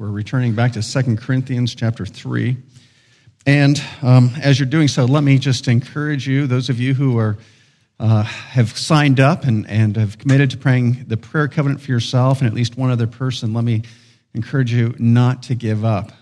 We're returning back to 2 Corinthians chapter 3. And um, as you're doing so, let me just encourage you, those of you who are, uh, have signed up and, and have committed to praying the prayer covenant for yourself and at least one other person, let me encourage you not to give up.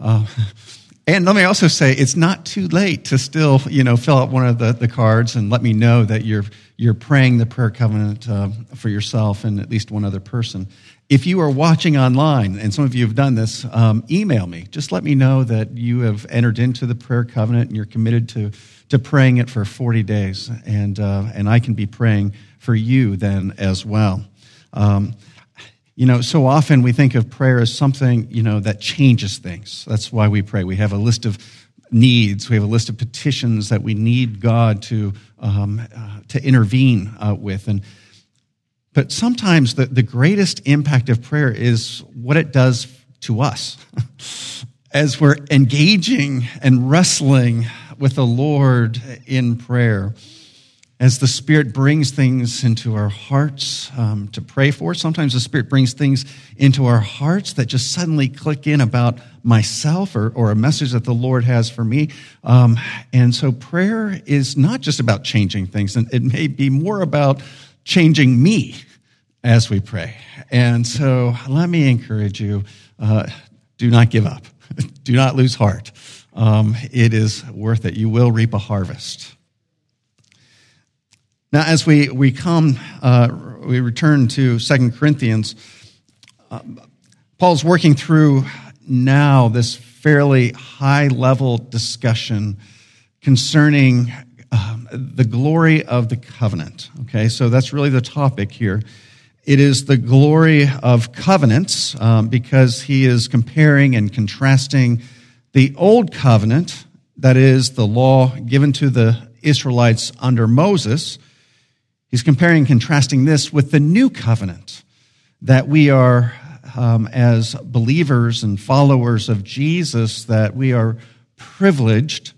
Uh, and let me also say, it's not too late to still, you know, fill out one of the, the cards and let me know that you're, you're praying the prayer covenant uh, for yourself and at least one other person. If you are watching online, and some of you have done this, um, email me. Just let me know that you have entered into the prayer covenant and you're committed to, to praying it for 40 days. And, uh, and I can be praying for you then as well. Um, you know, so often we think of prayer as something, you know, that changes things. That's why we pray. We have a list of needs. We have a list of petitions that we need God to, um, uh, to intervene uh, with. And, but sometimes the, the greatest impact of prayer is what it does to us. As we're engaging and wrestling with the Lord in prayer, as the Spirit brings things into our hearts um, to pray for, sometimes the Spirit brings things into our hearts that just suddenly click in about myself or, or a message that the Lord has for me. Um, and so prayer is not just about changing things, and it may be more about changing me as we pray. And so let me encourage you uh, do not give up, do not lose heart. Um, it is worth it. You will reap a harvest. Now, as we, we come, uh, we return to Second Corinthians, uh, Paul's working through now this fairly high level discussion concerning um, the glory of the covenant. Okay, so that's really the topic here. It is the glory of covenants um, because he is comparing and contrasting the old covenant, that is, the law given to the Israelites under Moses. He's comparing and contrasting this with the new covenant that we are, um, as believers and followers of Jesus, that we are privileged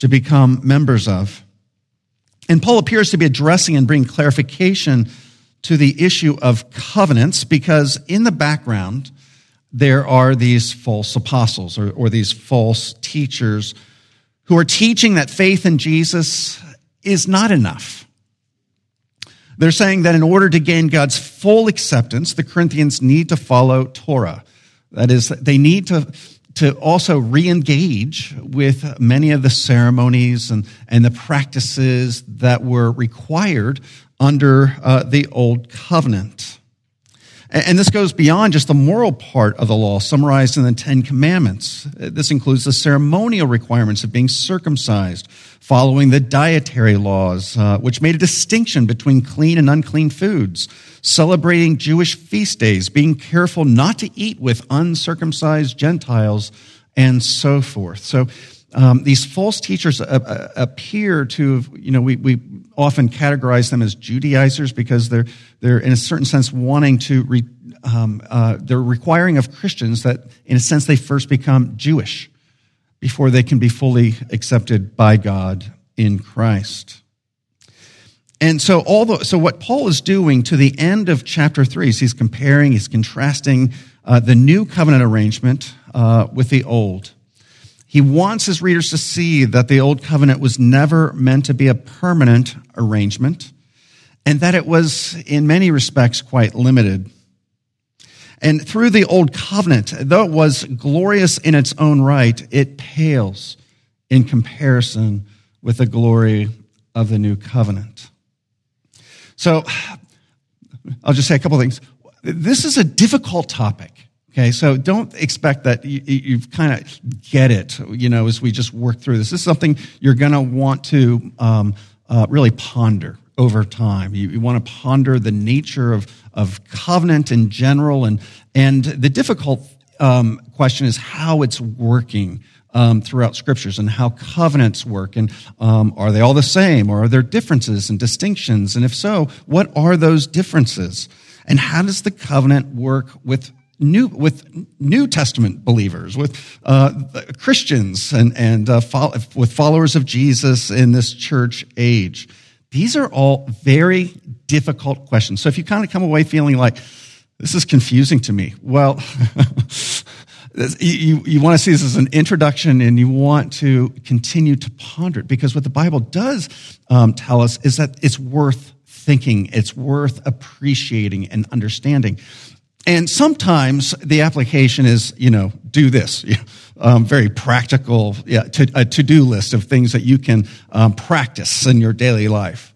to become members of. And Paul appears to be addressing and bringing clarification to the issue of covenants because in the background, there are these false apostles or, or these false teachers who are teaching that faith in Jesus is not enough. They're saying that in order to gain God's full acceptance, the Corinthians need to follow Torah. That is, they need to, to also re-engage with many of the ceremonies and, and the practices that were required under uh, the old covenant. And this goes beyond just the moral part of the law summarized in the Ten Commandments. This includes the ceremonial requirements of being circumcised, following the dietary laws, uh, which made a distinction between clean and unclean foods, celebrating Jewish feast days, being careful not to eat with uncircumcised Gentiles, and so forth. So um, these false teachers appear to, have, you know, we, we often categorize them as Judaizers because they're, they're in a certain sense wanting to, re, um, uh, they're requiring of Christians that, in a sense, they first become Jewish before they can be fully accepted by God in Christ. And so, all the, so what Paul is doing to the end of chapter three is he's comparing, he's contrasting uh, the new covenant arrangement uh, with the old. He wants his readers to see that the Old Covenant was never meant to be a permanent arrangement and that it was, in many respects, quite limited. And through the Old Covenant, though it was glorious in its own right, it pales in comparison with the glory of the New Covenant. So, I'll just say a couple things. This is a difficult topic. Okay, so don't expect that you, you kind of get it, you know, as we just work through this. This is something you're going to want to um, uh, really ponder over time. You, you want to ponder the nature of, of covenant in general, and, and the difficult um, question is how it's working um, throughout scriptures and how covenants work and um, are they all the same or are there differences and distinctions and if so what are those differences and how does the covenant work with new with New Testament believers, with uh, Christians, and and uh, fo- with followers of Jesus in this church age. These are all very difficult questions. So if you kind of come away feeling like this is confusing to me, well, you, you want to see this as an introduction and you want to continue to ponder it because what the Bible does um, tell us is that it's worth thinking, it's worth appreciating and understanding. And sometimes the application is, you know, do this. Um, very practical, yeah, to, a to-do list of things that you can um, practice in your daily life.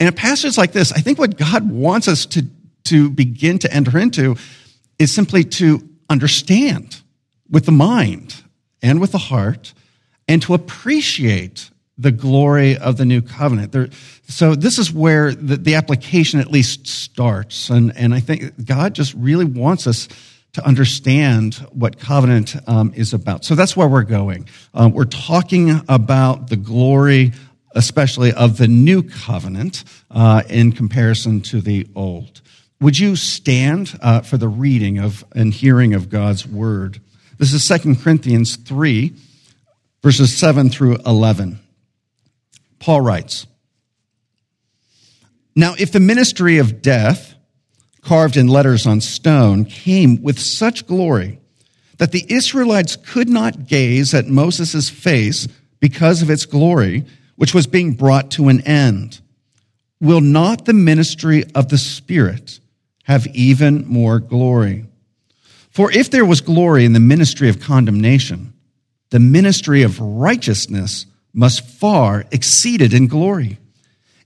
In a passage like this, I think what God wants us to, to begin to enter into is simply to understand with the mind and with the heart and to appreciate the glory of the new covenant. There, so this is where the, the, application at least starts. And, and I think God just really wants us to understand what covenant um, is about. So that's where we're going. Um, we're talking about the glory, especially of the new covenant uh, in comparison to the old. Would you stand uh, for the reading of and hearing of God's word? This is 2 Corinthians 3, verses 7 through 11. Paul writes Now, if the ministry of death, carved in letters on stone, came with such glory that the Israelites could not gaze at Moses' face because of its glory, which was being brought to an end, will not the ministry of the Spirit have even more glory? For if there was glory in the ministry of condemnation, the ministry of righteousness must far exceed it in glory.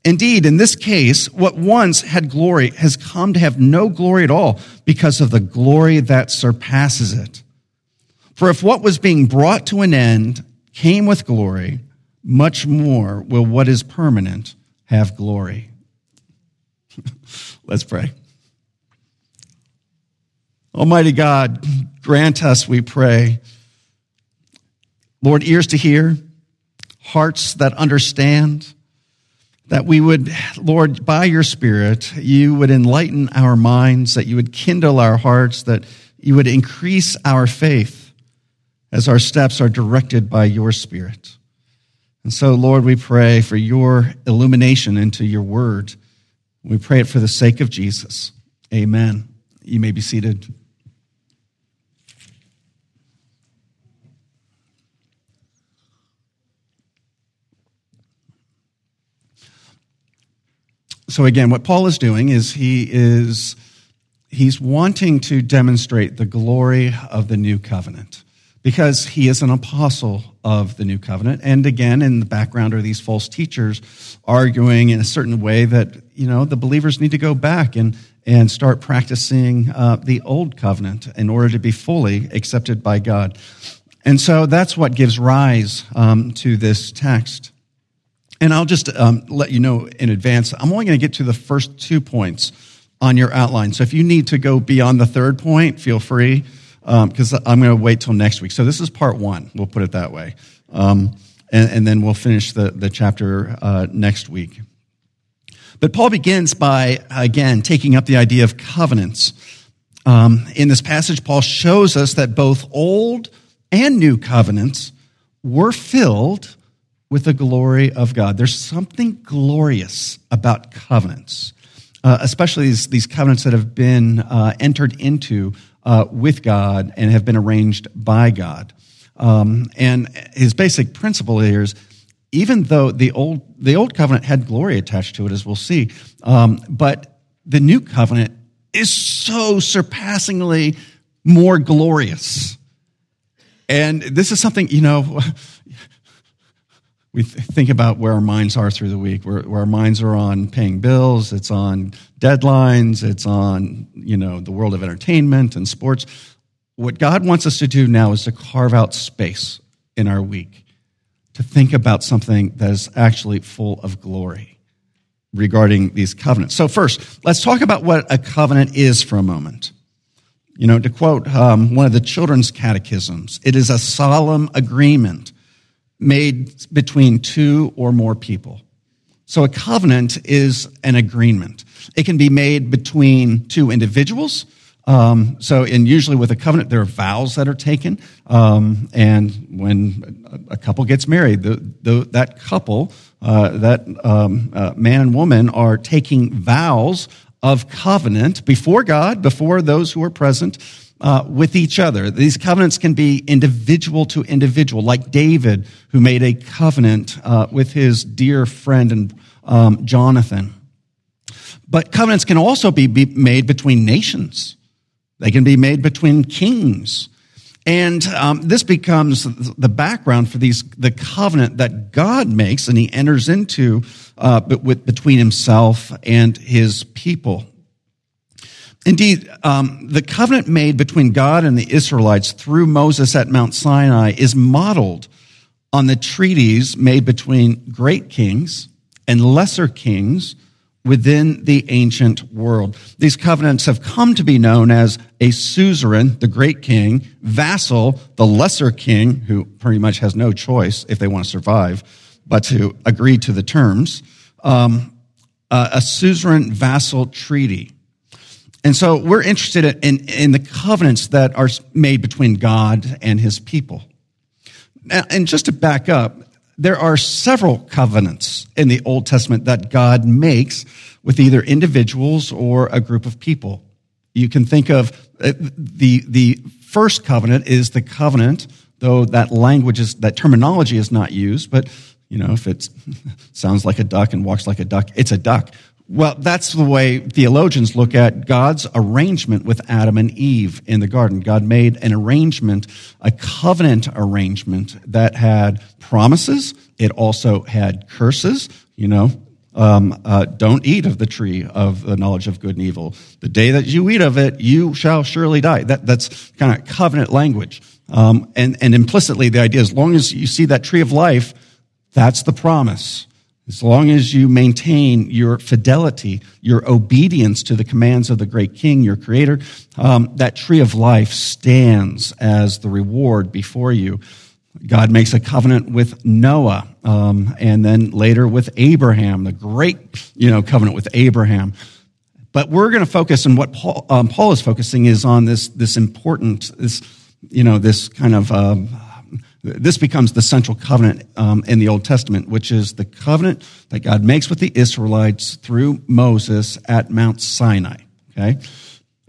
Indeed, in this case, what once had glory has come to have no glory at all because of the glory that surpasses it. For if what was being brought to an end came with glory, much more will what is permanent have glory. Let's pray. Almighty God, grant us, we pray, Lord, ears to hear hearts that understand, that we would, Lord, by your Spirit, you would enlighten our minds, that you would kindle our hearts, that you would increase our faith as our steps are directed by your Spirit. And so, Lord, we pray for your illumination into your word. We pray it for the sake of Jesus. Amen. You may be seated. So again, what Paul is doing is he is he's wanting to demonstrate the glory of the new covenant because he is an apostle of the new covenant. And again, in the background are these false teachers arguing in a certain way that, you know, the believers need to go back and, and start practicing uh, the old covenant in order to be fully accepted by God. And so that's what gives rise um, to this text. And I'll just um, let you know in advance, I'm only going to get to the first two points on your outline. So if you need to go beyond the third point, feel free, because um, I'm going to wait till next week. So this is part one, we'll put it that way. Um, and, and, then we'll finish the, the chapter uh, next week. But Paul begins by, again, taking up the idea of covenants. Um, in this passage, Paul shows us that both old and new covenants were filled with the glory of God. There's something glorious about covenants, uh, especially these, these, covenants that have been uh, entered into uh, with God and have been arranged by God. Um, and his basic principle here is even though the old, the old covenant had glory attached to it, as we'll see, um, but the new covenant is so surpassingly more glorious. And this is something, you know, we th- think about where our minds are through the week, where, where, our minds are on paying bills, it's on deadlines, it's on, you know, the world of entertainment and sports. What God wants us to do now is to carve out space in our week to think about something that is actually full of glory regarding these covenants. So first, let's talk about what a covenant is for a moment. You know, to quote um, one of the children's catechisms, it is a solemn agreement made between two or more people. So a covenant is an agreement. It can be made between two individuals. Um, so, and usually with a covenant, there are vows that are taken. Um, and when a couple gets married, the, the, that couple, uh, that um, uh, man and woman, are taking vows of covenant before God, before those who are present, uh, with each other. These covenants can be individual to individual, like David, who made a covenant uh, with his dear friend and um, Jonathan. But covenants can also be, be made between nations. They can be made between kings. And um, this becomes the background for these the covenant that God makes and He enters into uh, with, between Himself and His people. Indeed, um, the covenant made between God and the Israelites through Moses at Mount Sinai is modeled on the treaties made between great kings and lesser kings within the ancient world. These covenants have come to be known as a suzerain, the great king, vassal, the lesser king, who pretty much has no choice if they want to survive, but to agree to the terms, um, uh, a suzerain vassal treaty. And so we're interested in, in the covenants that are made between God and his people. Now, And just to back up, there are several covenants in the Old Testament that God makes with either individuals or a group of people. You can think of uh, the, the first covenant is the covenant, though that language is, that terminology is not used, but you know, if it sounds like a duck and walks like a duck, it's a duck. Well, that's the way theologians look at God's arrangement with Adam and Eve in the garden. God made an arrangement, a covenant arrangement that had promises. It also had curses. You know, um, uh, don't eat of the tree of the knowledge of good and evil. The day that you eat of it, you shall surely die. That, that's kind of covenant language. Um, and, and implicitly, the idea, as long as you see that tree of life, that's the promise. As long as you maintain your fidelity, your obedience to the commands of the great king, your creator, um, that tree of life stands as the reward before you. God makes a covenant with Noah, um, and then later with Abraham, the great, you know, covenant with Abraham. But we're going to focus on what Paul, um, Paul, is focusing is on this, this important, this, you know, this kind of, um, this becomes the central covenant um, in the Old Testament, which is the covenant that God makes with the Israelites through Moses at Mount Sinai. Okay?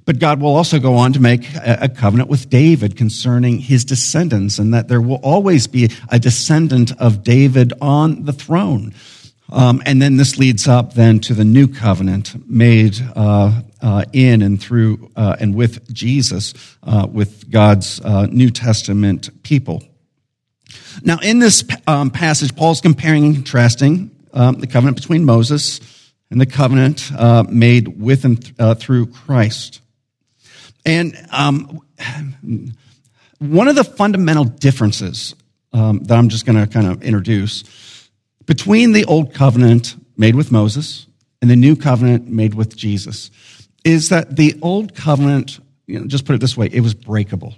But God will also go on to make a covenant with David concerning his descendants, and that there will always be a descendant of David on the throne. Um, and then this leads up then to the new covenant made uh, uh, in and through uh, and with Jesus, uh, with God's uh, New Testament people. Now, in this um, passage, Paul's comparing and contrasting um, the covenant between Moses and the covenant uh, made with and uh, through Christ. And um, one of the fundamental differences um, that I'm just going to kind of introduce between the old covenant made with Moses and the new covenant made with Jesus is that the old covenant, you know, just put it this way, it was breakable.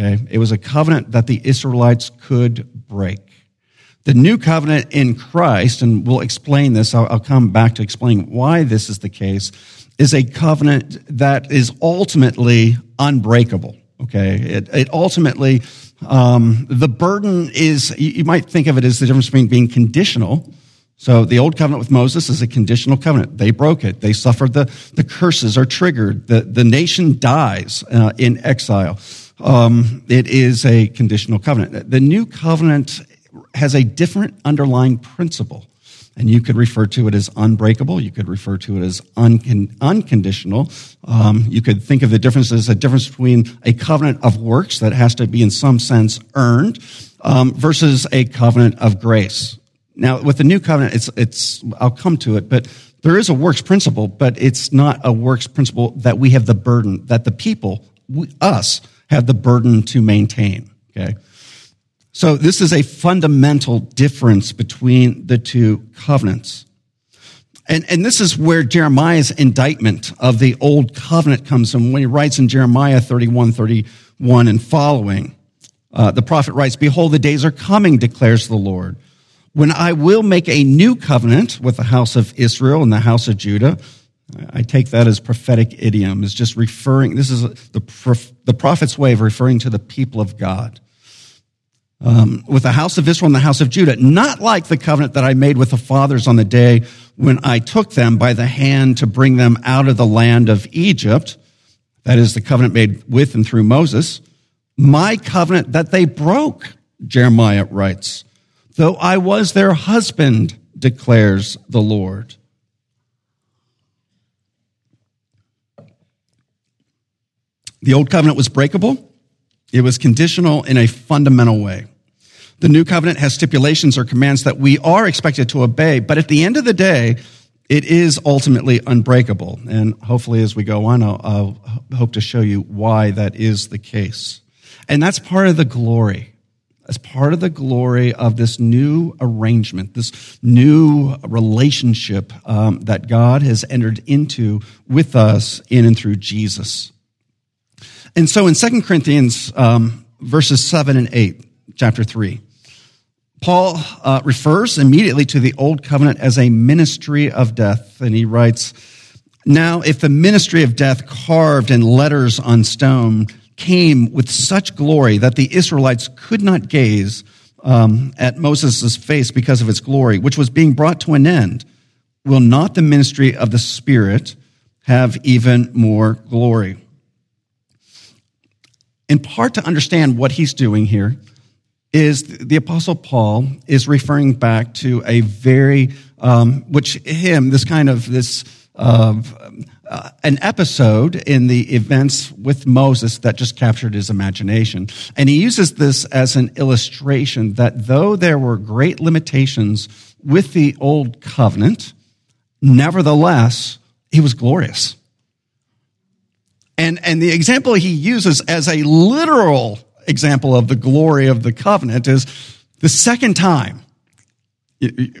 Okay? It was a covenant that the Israelites could break. The new covenant in Christ, and we'll explain this, I'll, I'll come back to explain why this is the case, is a covenant that is ultimately unbreakable. Okay? It, it ultimately, um, the burden is, you, might think of it as the difference between being conditional so the old covenant with Moses is a conditional covenant. They broke it. They suffered the, the curses are triggered. The, the nation dies uh, in exile um, it is a conditional covenant. The new covenant has a different underlying principle. And you could refer to it as unbreakable. You could refer to it as uncon- unconditional. Um, you could think of the difference as a difference between a covenant of works that has to be in some sense earned um, versus a covenant of grace. Now, with the new covenant, it's, it's, I'll come to it, but there is a works principle, but it's not a works principle that we have the burden, that the people, we, us, have the burden to maintain. Okay. So this is a fundamental difference between the two covenants. And, and this is where Jeremiah's indictment of the old covenant comes from when he writes in Jeremiah 31, 31 and following. Uh, the prophet writes, Behold, the days are coming, declares the Lord, when I will make a new covenant with the house of Israel and the house of Judah I take that as prophetic idiom, is just referring, this is the, the prophet's way of referring to the people of God. Um, with the house of Israel and the house of Judah, not like the covenant that I made with the fathers on the day when I took them by the hand to bring them out of the land of Egypt. That is the covenant made with and through Moses. My covenant that they broke, Jeremiah writes, though I was their husband, declares the Lord. The old covenant was breakable. It was conditional in a fundamental way. The new covenant has stipulations or commands that we are expected to obey, but at the end of the day, it is ultimately unbreakable. And hopefully, as we go on, I'll, I'll hope to show you why that is the case. And that's part of the glory. As part of the glory of this new arrangement, this new relationship um, that God has entered into with us in and through Jesus. And so in 2 Corinthians um, verses 7 and 8, chapter 3, Paul uh, refers immediately to the old covenant as a ministry of death. And he writes, Now, if the ministry of death carved in letters on stone came with such glory that the Israelites could not gaze um, at Moses' face because of its glory, which was being brought to an end, will not the ministry of the Spirit have even more glory? In part to understand what he's doing here, is the apostle paul is referring back to a very um, which him this kind of this uh, uh, an episode in the events with moses that just captured his imagination. And he uses this as an illustration that though there were great limitations with the old covenant nevertheless he was glorious and and the example he uses as a literal example of the glory of the covenant is the second time.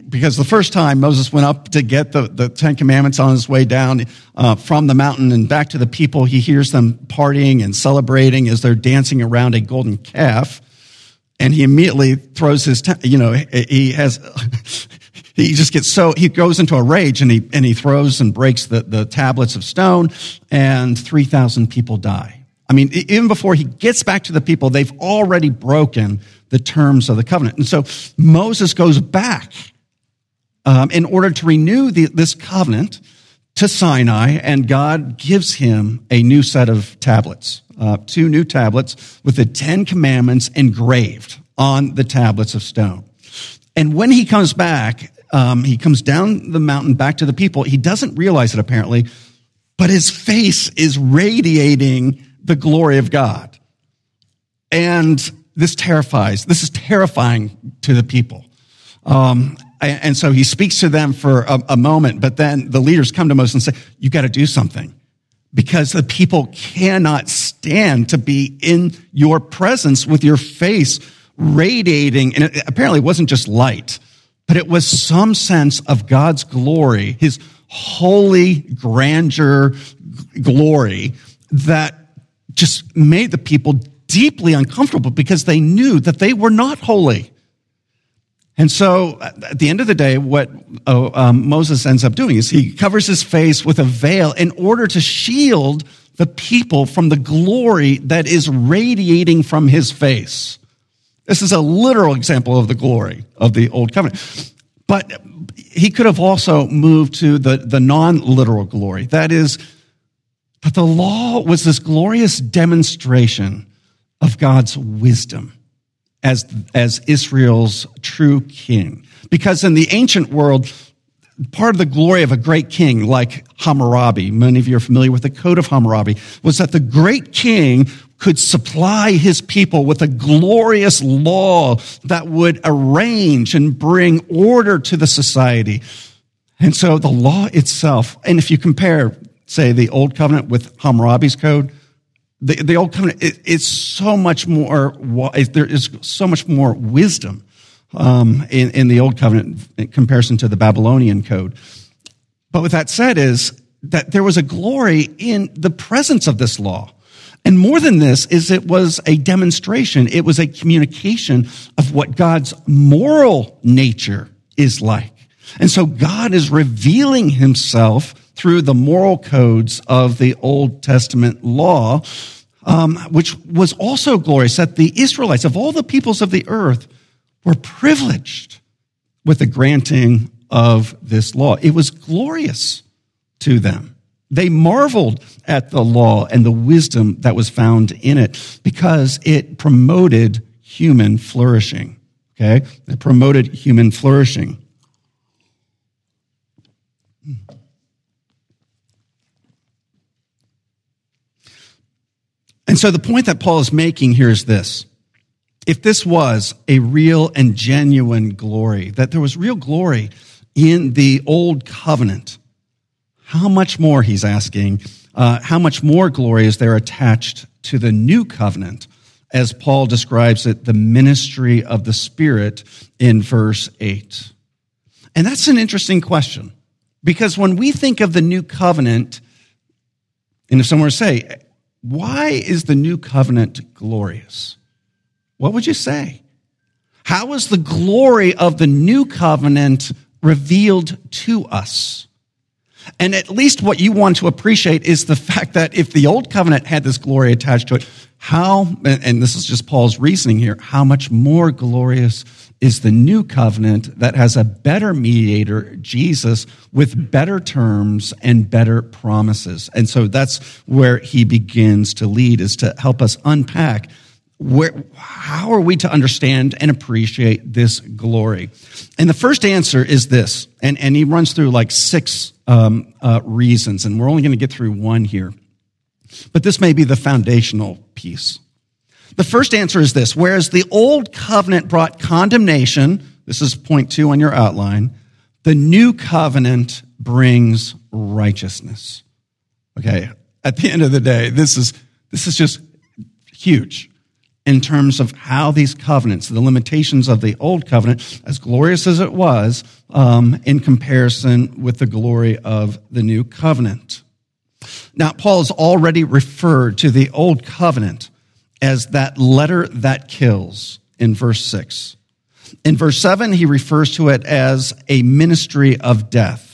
Because the first time Moses went up to get the, the Ten Commandments on his way down uh, from the mountain and back to the people, he hears them partying and celebrating as they're dancing around a golden calf. And he immediately throws his, you know, he has, he just gets so, he goes into a rage and he, and he throws and breaks the, the tablets of stone and 3,000 people die. I mean, even before he gets back to the people, they've already broken the terms of the covenant. And so Moses goes back um, in order to renew the, this covenant to Sinai, and God gives him a new set of tablets, uh, two new tablets with the Ten Commandments engraved on the tablets of stone. And when he comes back, um, he comes down the mountain back to the people. He doesn't realize it apparently, but his face is radiating the glory of God. And this terrifies, this is terrifying to the people. Um, and so he speaks to them for a, a, moment, but then the leaders come to Moses and say, you got to do something because the people cannot stand to be in your presence with your face radiating. And it apparently wasn't just light, but it was some sense of God's glory, his holy grandeur glory that just made the people deeply uncomfortable because they knew that they were not holy. And so at the end of the day, what oh, um, Moses ends up doing is he covers his face with a veil in order to shield the people from the glory that is radiating from his face. This is a literal example of the glory of the old covenant. But he could have also moved to the, the non literal glory. That is, that the law was this glorious demonstration of God's wisdom as, as Israel's true king. Because in the ancient world, part of the glory of a great king like Hammurabi, many of you are familiar with the Code of Hammurabi, was that the great king could supply his people with a glorious law that would arrange and bring order to the society. And so the law itself, and if you compare say, the Old Covenant with Hammurabi's code, the, the Old Covenant, it, it's so much more, there is so much more wisdom um, in, in the Old Covenant in comparison to the Babylonian code. But with that said is that there was a glory in the presence of this law. And more than this is it was a demonstration. It was a communication of what God's moral nature is like. And so God is revealing himself through the moral codes of the Old Testament law, um, which was also glorious that the Israelites, of all the peoples of the earth, were privileged with the granting of this law. It was glorious to them. They marveled at the law and the wisdom that was found in it because it promoted human flourishing. Okay? It promoted human flourishing. And so the point that Paul is making here is this. If this was a real and genuine glory, that there was real glory in the old covenant, how much more, he's asking, uh, how much more glory is there attached to the new covenant, as Paul describes it, the ministry of the Spirit in verse 8? And that's an interesting question, because when we think of the new covenant, and if someone were to say, why is the new covenant glorious? What would you say? How is the glory of the new covenant revealed to us? And at least what you want to appreciate is the fact that if the old covenant had this glory attached to it, how, and this is just Paul's reasoning here, how much more glorious is the new covenant that has a better mediator, Jesus, with better terms and better promises. And so that's where he begins to lead, is to help us unpack where, how are we to understand and appreciate this glory? And the first answer is this, and, and he runs through like six um, uh, reasons, and we're only going to get through one here. But this may be the foundational piece. The first answer is this whereas the old covenant brought condemnation, this is point two on your outline, the new covenant brings righteousness. Okay, at the end of the day, this is, this is just huge in terms of how these covenants, the limitations of the old covenant, as glorious as it was, um, in comparison with the glory of the new covenant. Now, Paul has already referred to the old covenant as that letter that kills in verse 6. In verse 7, he refers to it as a ministry of death.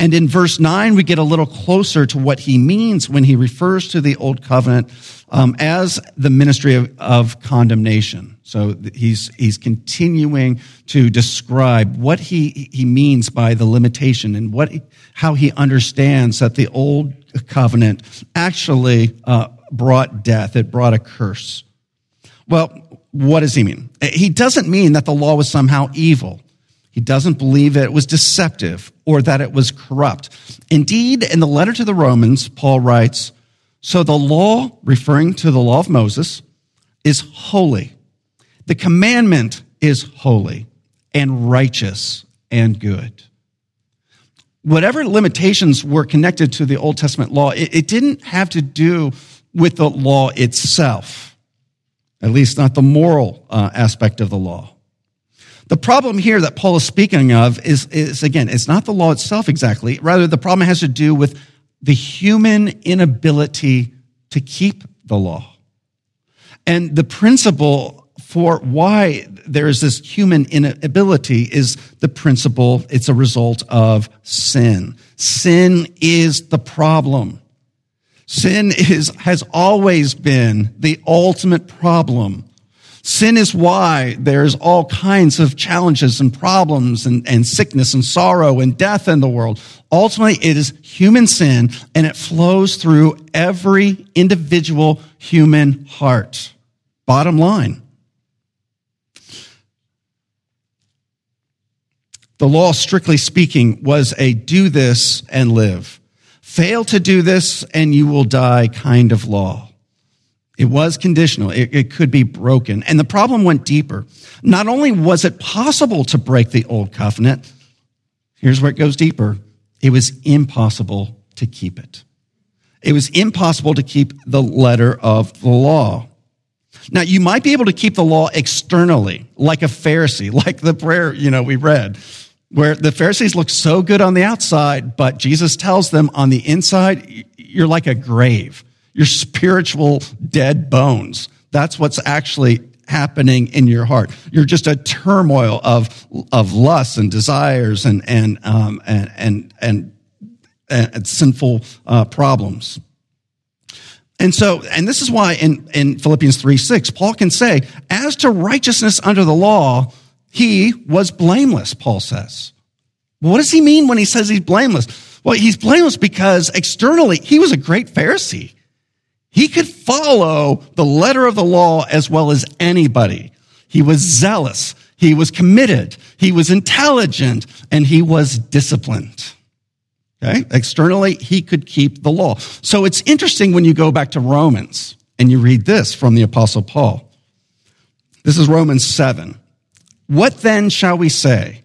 And in verse 9, we get a little closer to what he means when he refers to the Old Covenant um, as the ministry of, of condemnation. So he's, he's continuing to describe what he, he means by the limitation and what, how he understands that the Old Covenant actually uh, brought death, it brought a curse. Well, what does he mean? He doesn't mean that the law was somehow evil. He doesn't believe it was deceptive or that it was corrupt. Indeed, in the letter to the Romans, Paul writes, So the law, referring to the law of Moses, is holy. The commandment is holy and righteous and good. Whatever limitations were connected to the Old Testament law, it, it didn't have to do with the law itself, at least not the moral uh, aspect of the law. The problem here that Paul is speaking of is, is, again, it's not the law itself exactly. Rather, the problem has to do with the human inability to keep the law. And the principle for why there is this human inability is the principle, it's a result of sin. Sin is the problem. Sin is, has always been the ultimate problem. Sin is why there's all kinds of challenges and problems and, and sickness and sorrow and death in the world. Ultimately, it is human sin and it flows through every individual human heart. Bottom line. The law, strictly speaking, was a do this and live. Fail to do this and you will die kind of law. It was conditional. It, it, could be broken. And the problem went deeper. Not only was it possible to break the old covenant, here's where it goes deeper. It was impossible to keep it. It was impossible to keep the letter of the law. Now, you might be able to keep the law externally, like a Pharisee, like the prayer, you know, we read where the Pharisees look so good on the outside, but Jesus tells them on the inside, you're like a grave. You're spiritual dead bones. That's what's actually happening in your heart. You're just a turmoil of, of lusts and desires and, and, um, and, and, and, and, sinful uh, problems. And so, and this is why in, in Philippians 3 6, Paul can say, as to righteousness under the law, he was blameless, Paul says. what does he mean when he says he's blameless? Well, he's blameless because externally he was a great Pharisee. He could follow the letter of the law as well as anybody. He was zealous. He was committed. He was intelligent and he was disciplined. Okay. Externally, he could keep the law. So it's interesting when you go back to Romans and you read this from the apostle Paul. This is Romans 7. What then shall we say?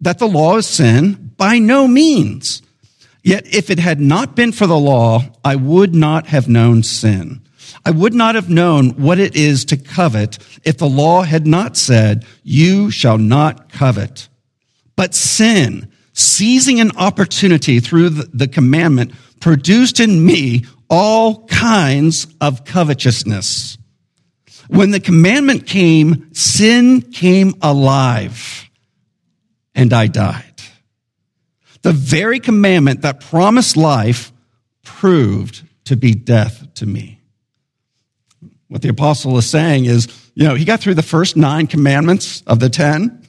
That the law is sin? By no means. Yet if it had not been for the law, I would not have known sin. I would not have known what it is to covet if the law had not said, you shall not covet. But sin, seizing an opportunity through the commandment, produced in me all kinds of covetousness. When the commandment came, sin came alive and I died. The very commandment that promised life proved to be death to me. What the apostle is saying is, you know, he got through the first nine commandments of the ten,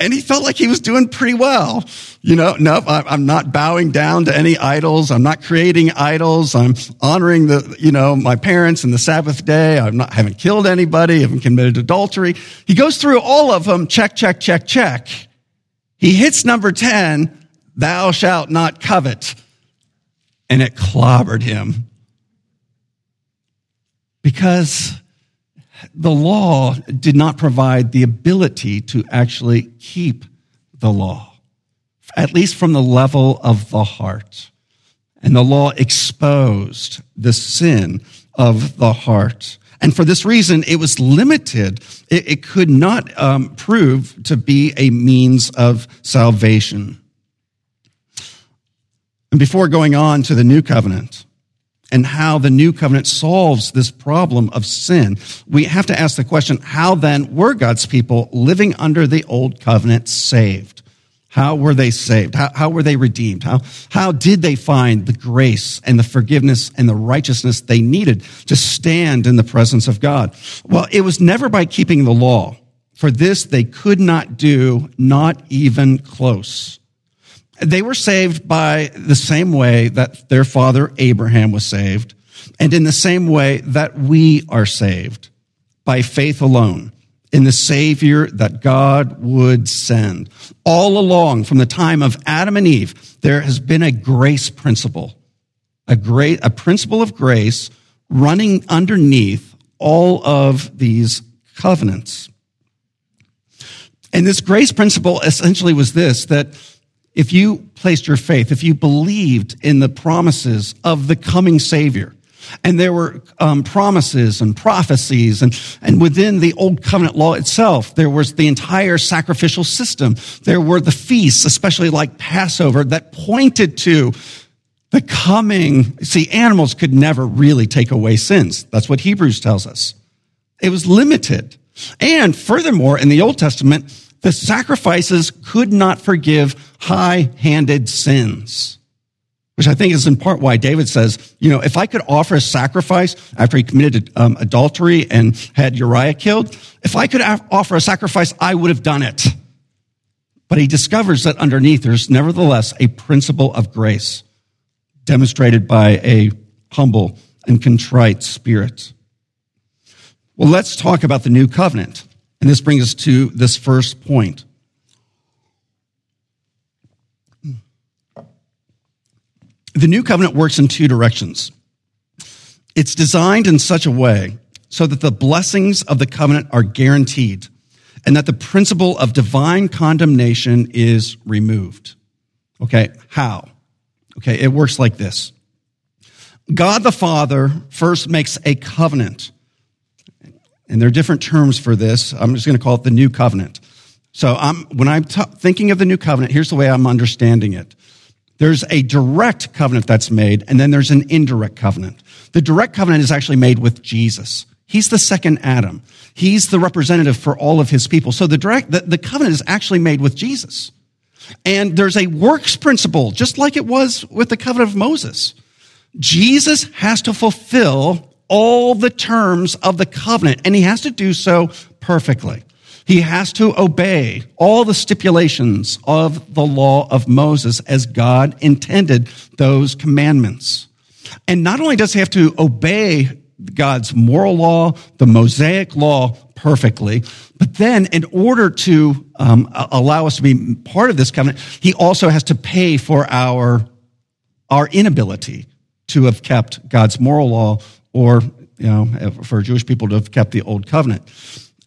and he felt like he was doing pretty well. You know, no, I'm not bowing down to any idols. I'm not creating idols. I'm honoring the, you know, my parents and the Sabbath day. I'm not, haven't killed anybody. I haven't committed adultery. He goes through all of them. Check, check, check, check. He hits number 10. Thou shalt not covet. And it clobbered him. Because the law did not provide the ability to actually keep the law, at least from the level of the heart. And the law exposed the sin of the heart. And for this reason, it was limited. It, it could not um, prove to be a means of salvation. And before going on to the new covenant, and how the new covenant solves this problem of sin, we have to ask the question, how then were God's people living under the old covenant saved? How were they saved? How, how were they redeemed? How, how did they find the grace and the forgiveness and the righteousness they needed to stand in the presence of God? Well, it was never by keeping the law. For this they could not do, not even close. They were saved by the same way that their father Abraham was saved, and in the same way that we are saved by faith alone in the Savior that God would send. All along, from the time of Adam and Eve, there has been a grace principle, a great, a principle of grace running underneath all of these covenants. And this grace principle essentially was this, that if you placed your faith, if you believed in the promises of the coming Savior, and there were um, promises and prophecies, and, and within the Old Covenant law itself, there was the entire sacrificial system. There were the feasts, especially like Passover, that pointed to the coming. See, animals could never really take away sins. That's what Hebrews tells us. It was limited. And furthermore, in the Old Testament, the sacrifices could not forgive high handed sins. Which I think is in part why David says, you know, if I could offer a sacrifice after he committed um, adultery and had Uriah killed, if I could offer a sacrifice, I would have done it. But he discovers that underneath there's nevertheless a principle of grace demonstrated by a humble and contrite spirit. Well, let's talk about the new covenant. And this brings us to this first point. The new covenant works in two directions. It's designed in such a way so that the blessings of the covenant are guaranteed and that the principle of divine condemnation is removed. Okay, how? Okay, it works like this. God the Father first makes a covenant and there are different terms for this. I'm just going to call it the new covenant. So I'm, when I'm t- thinking of the new covenant, here's the way I'm understanding it. There's a direct covenant that's made, and then there's an indirect covenant. The direct covenant is actually made with Jesus. He's the second Adam. He's the representative for all of his people. So the direct, the, the covenant is actually made with Jesus. And there's a works principle, just like it was with the covenant of Moses. Jesus has to fulfill all the terms of the covenant, and he has to do so perfectly. He has to obey all the stipulations of the law of Moses as God intended those commandments. And not only does he have to obey God's moral law, the Mosaic law perfectly, but then in order to um, allow us to be part of this covenant, he also has to pay for our, our inability to have kept God's moral law or, you know, for Jewish people to have kept the old covenant.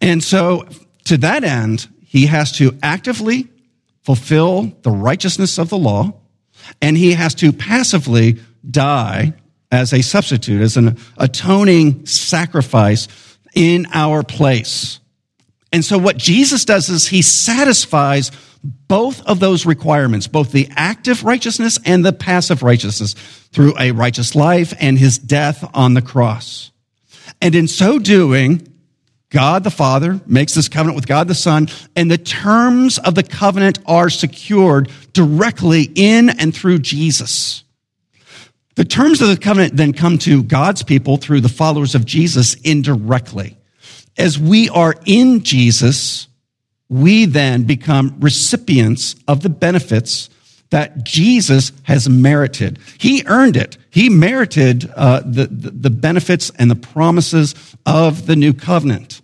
And so to that end, he has to actively fulfill the righteousness of the law, and he has to passively die as a substitute, as an atoning sacrifice in our place. And so what Jesus does is he satisfies both of those requirements, both the active righteousness and the passive righteousness through a righteous life and his death on the cross. And in so doing, God the Father makes this covenant with God the Son, and the terms of the covenant are secured directly in and through Jesus. The terms of the covenant then come to God's people through the followers of Jesus indirectly. As we are in Jesus, we then become recipients of the benefits that Jesus has merited. He earned it. He merited uh, the, the benefits and the promises of the new covenant.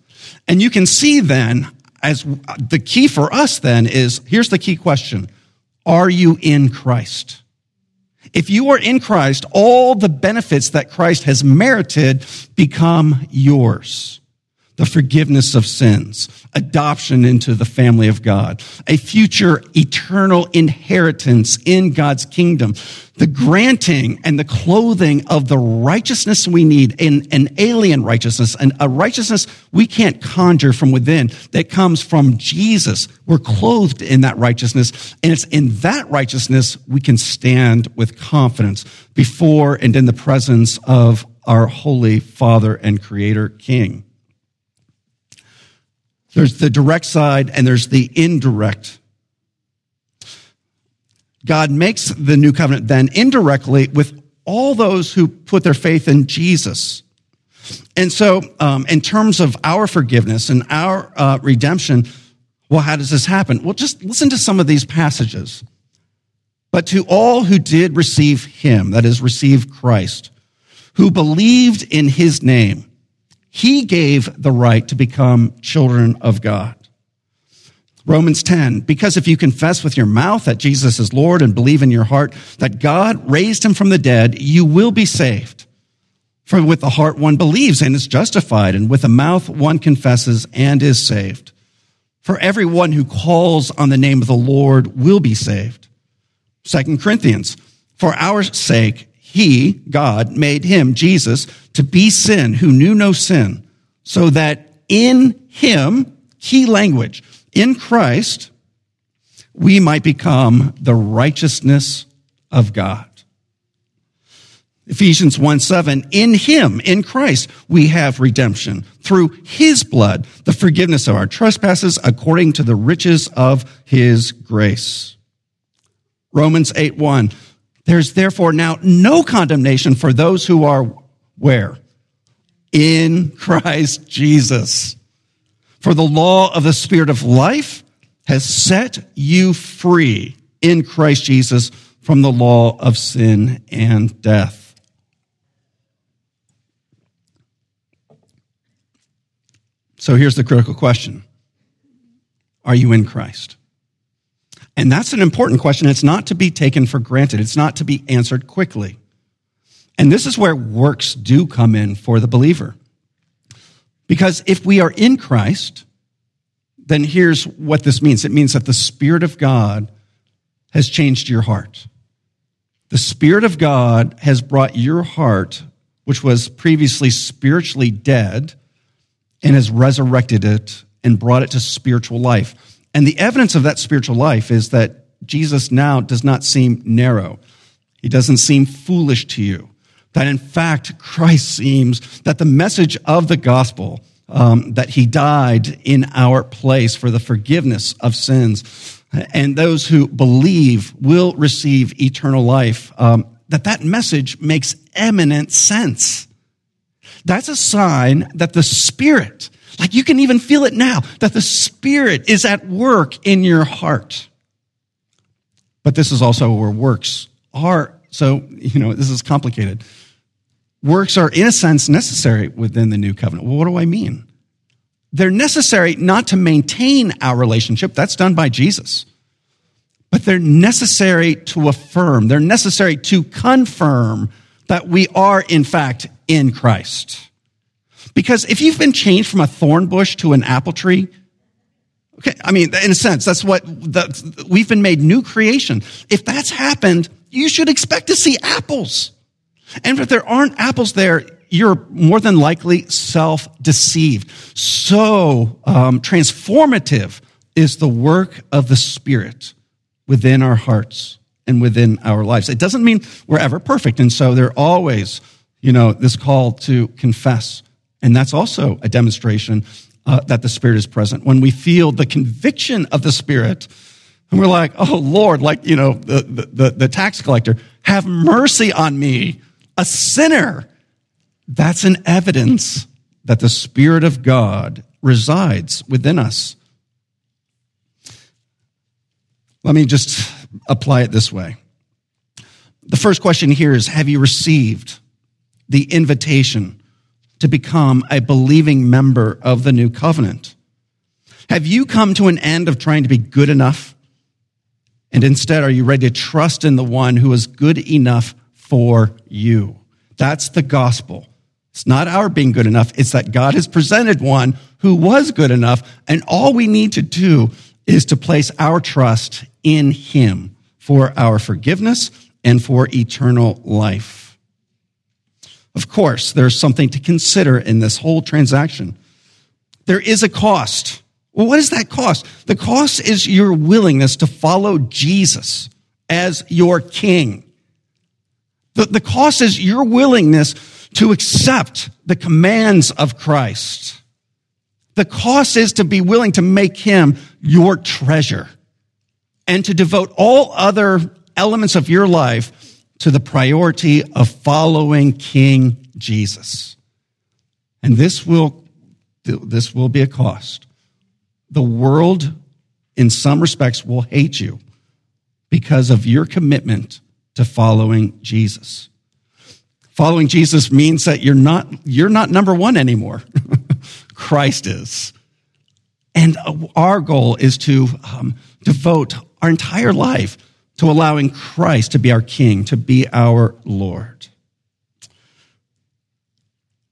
And you can see then, as the key for us then is here's the key question Are you in Christ? If you are in Christ, all the benefits that Christ has merited become yours the forgiveness of sins, adoption into the family of God, a future eternal inheritance in God's kingdom, the granting and the clothing of the righteousness we need in an alien righteousness and a righteousness we can't conjure from within that comes from Jesus. We're clothed in that righteousness and it's in that righteousness we can stand with confidence before and in the presence of our holy Father and Creator King. There's the direct side and there's the indirect. God makes the new covenant then indirectly with all those who put their faith in Jesus. And so, um, in terms of our forgiveness and our uh, redemption, well, how does this happen? Well, just listen to some of these passages. But to all who did receive him, that is, receive Christ, who believed in his name, he gave the right to become children of God. Romans 10, because if you confess with your mouth that Jesus is Lord and believe in your heart that God raised him from the dead, you will be saved. For with the heart one believes and is justified, and with the mouth one confesses and is saved. For everyone who calls on the name of the Lord will be saved. Second Corinthians, for our sake, he, God, made him, Jesus, to be sin who knew no sin, so that in him, key language, in Christ, we might become the righteousness of God. Ephesians 1 7, in him, in Christ, we have redemption through his blood, the forgiveness of our trespasses according to the riches of his grace. Romans 8 1, there's therefore now no condemnation for those who are where? In Christ Jesus. For the law of the Spirit of life has set you free in Christ Jesus from the law of sin and death. So here's the critical question Are you in Christ? And that's an important question. It's not to be taken for granted. It's not to be answered quickly. And this is where works do come in for the believer. Because if we are in Christ, then here's what this means. It means that the Spirit of God has changed your heart. The Spirit of God has brought your heart, which was previously spiritually dead, and has resurrected it and brought it to spiritual life. And the evidence of that spiritual life is that Jesus now does not seem narrow. He doesn't seem foolish to you. That in fact, Christ seems that the message of the gospel, um, that he died in our place for the forgiveness of sins, and those who believe will receive eternal life, um, that that message makes eminent sense. That's a sign that the Spirit Like you can even feel it now that the Spirit is at work in your heart. But this is also where works are. So, you know, this is complicated. Works are, in a sense, necessary within the new covenant. Well, what do I mean? They're necessary not to maintain our relationship. That's done by Jesus. But they're necessary to affirm. They're necessary to confirm that we are, in fact, in Christ. Because if you've been changed from a thorn bush to an apple tree, okay, I mean, in a sense, that's what we've been made new creation. If that's happened, you should expect to see apples. And if there aren't apples there, you're more than likely self-deceived. So um, transformative is the work of the Spirit within our hearts and within our lives. It doesn't mean we're ever perfect, and so there always, you know, this call to confess, and that's also a demonstration uh, that the Spirit is present. When we feel the conviction of the Spirit, and we're like, "Oh Lord," like you know, the the, the tax collector, have mercy on me, a sinner that's an evidence that the Spirit of God resides within us. Let me just apply it this way. The first question here is Have you received the invitation to become a believing member of the new covenant? Have you come to an end of trying to be good enough? And instead, are you ready to trust in the one who is good enough for you? That's the gospel. It's not our being good enough. It's that God has presented one who was good enough. And all we need to do is to place our trust in him for our forgiveness and for eternal life. Of course, there's something to consider in this whole transaction. There is a cost. Well, what is that cost? The cost is your willingness to follow Jesus as your king. The, the cost is your willingness to accept the commands of Christ. The cost is to be willing to make him your treasure and to devote all other elements of your life to the priority of following King Jesus. And this will, this will be a cost. The world, in some respects, will hate you because of your commitment to following Jesus. Following Jesus means that you're not, you're not number one anymore. Christ is. And our goal is to um, devote our entire life to allowing Christ to be our King, to be our Lord.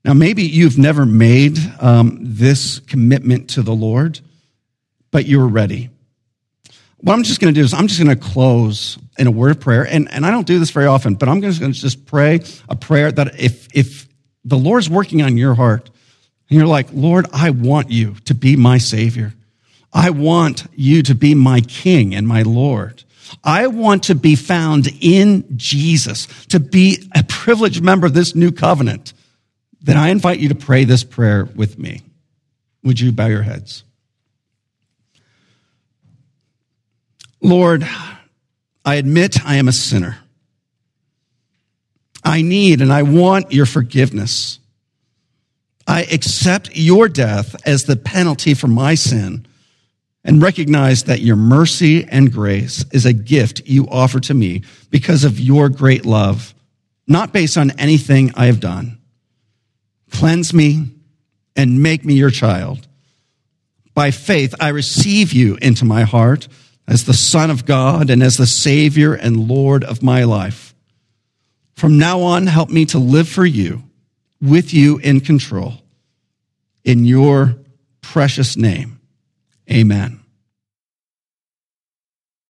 Now, maybe you've never made um, this commitment to the Lord, but you're ready what I'm just going to do is I'm just going to close in a word of prayer. And, and I don't do this very often, but I'm just going to just pray a prayer that if, if the Lord's working on your heart and you're like, Lord, I want you to be my savior. I want you to be my king and my Lord. I want to be found in Jesus, to be a privileged member of this new covenant. Then I invite you to pray this prayer with me. Would you bow your heads? Lord, I admit I am a sinner. I need and I want your forgiveness. I accept your death as the penalty for my sin and recognize that your mercy and grace is a gift you offer to me because of your great love, not based on anything I have done. Cleanse me and make me your child. By faith, I receive you into my heart as the Son of God and as the Savior and Lord of my life. From now on, help me to live for you, with you in control. In your precious name, amen.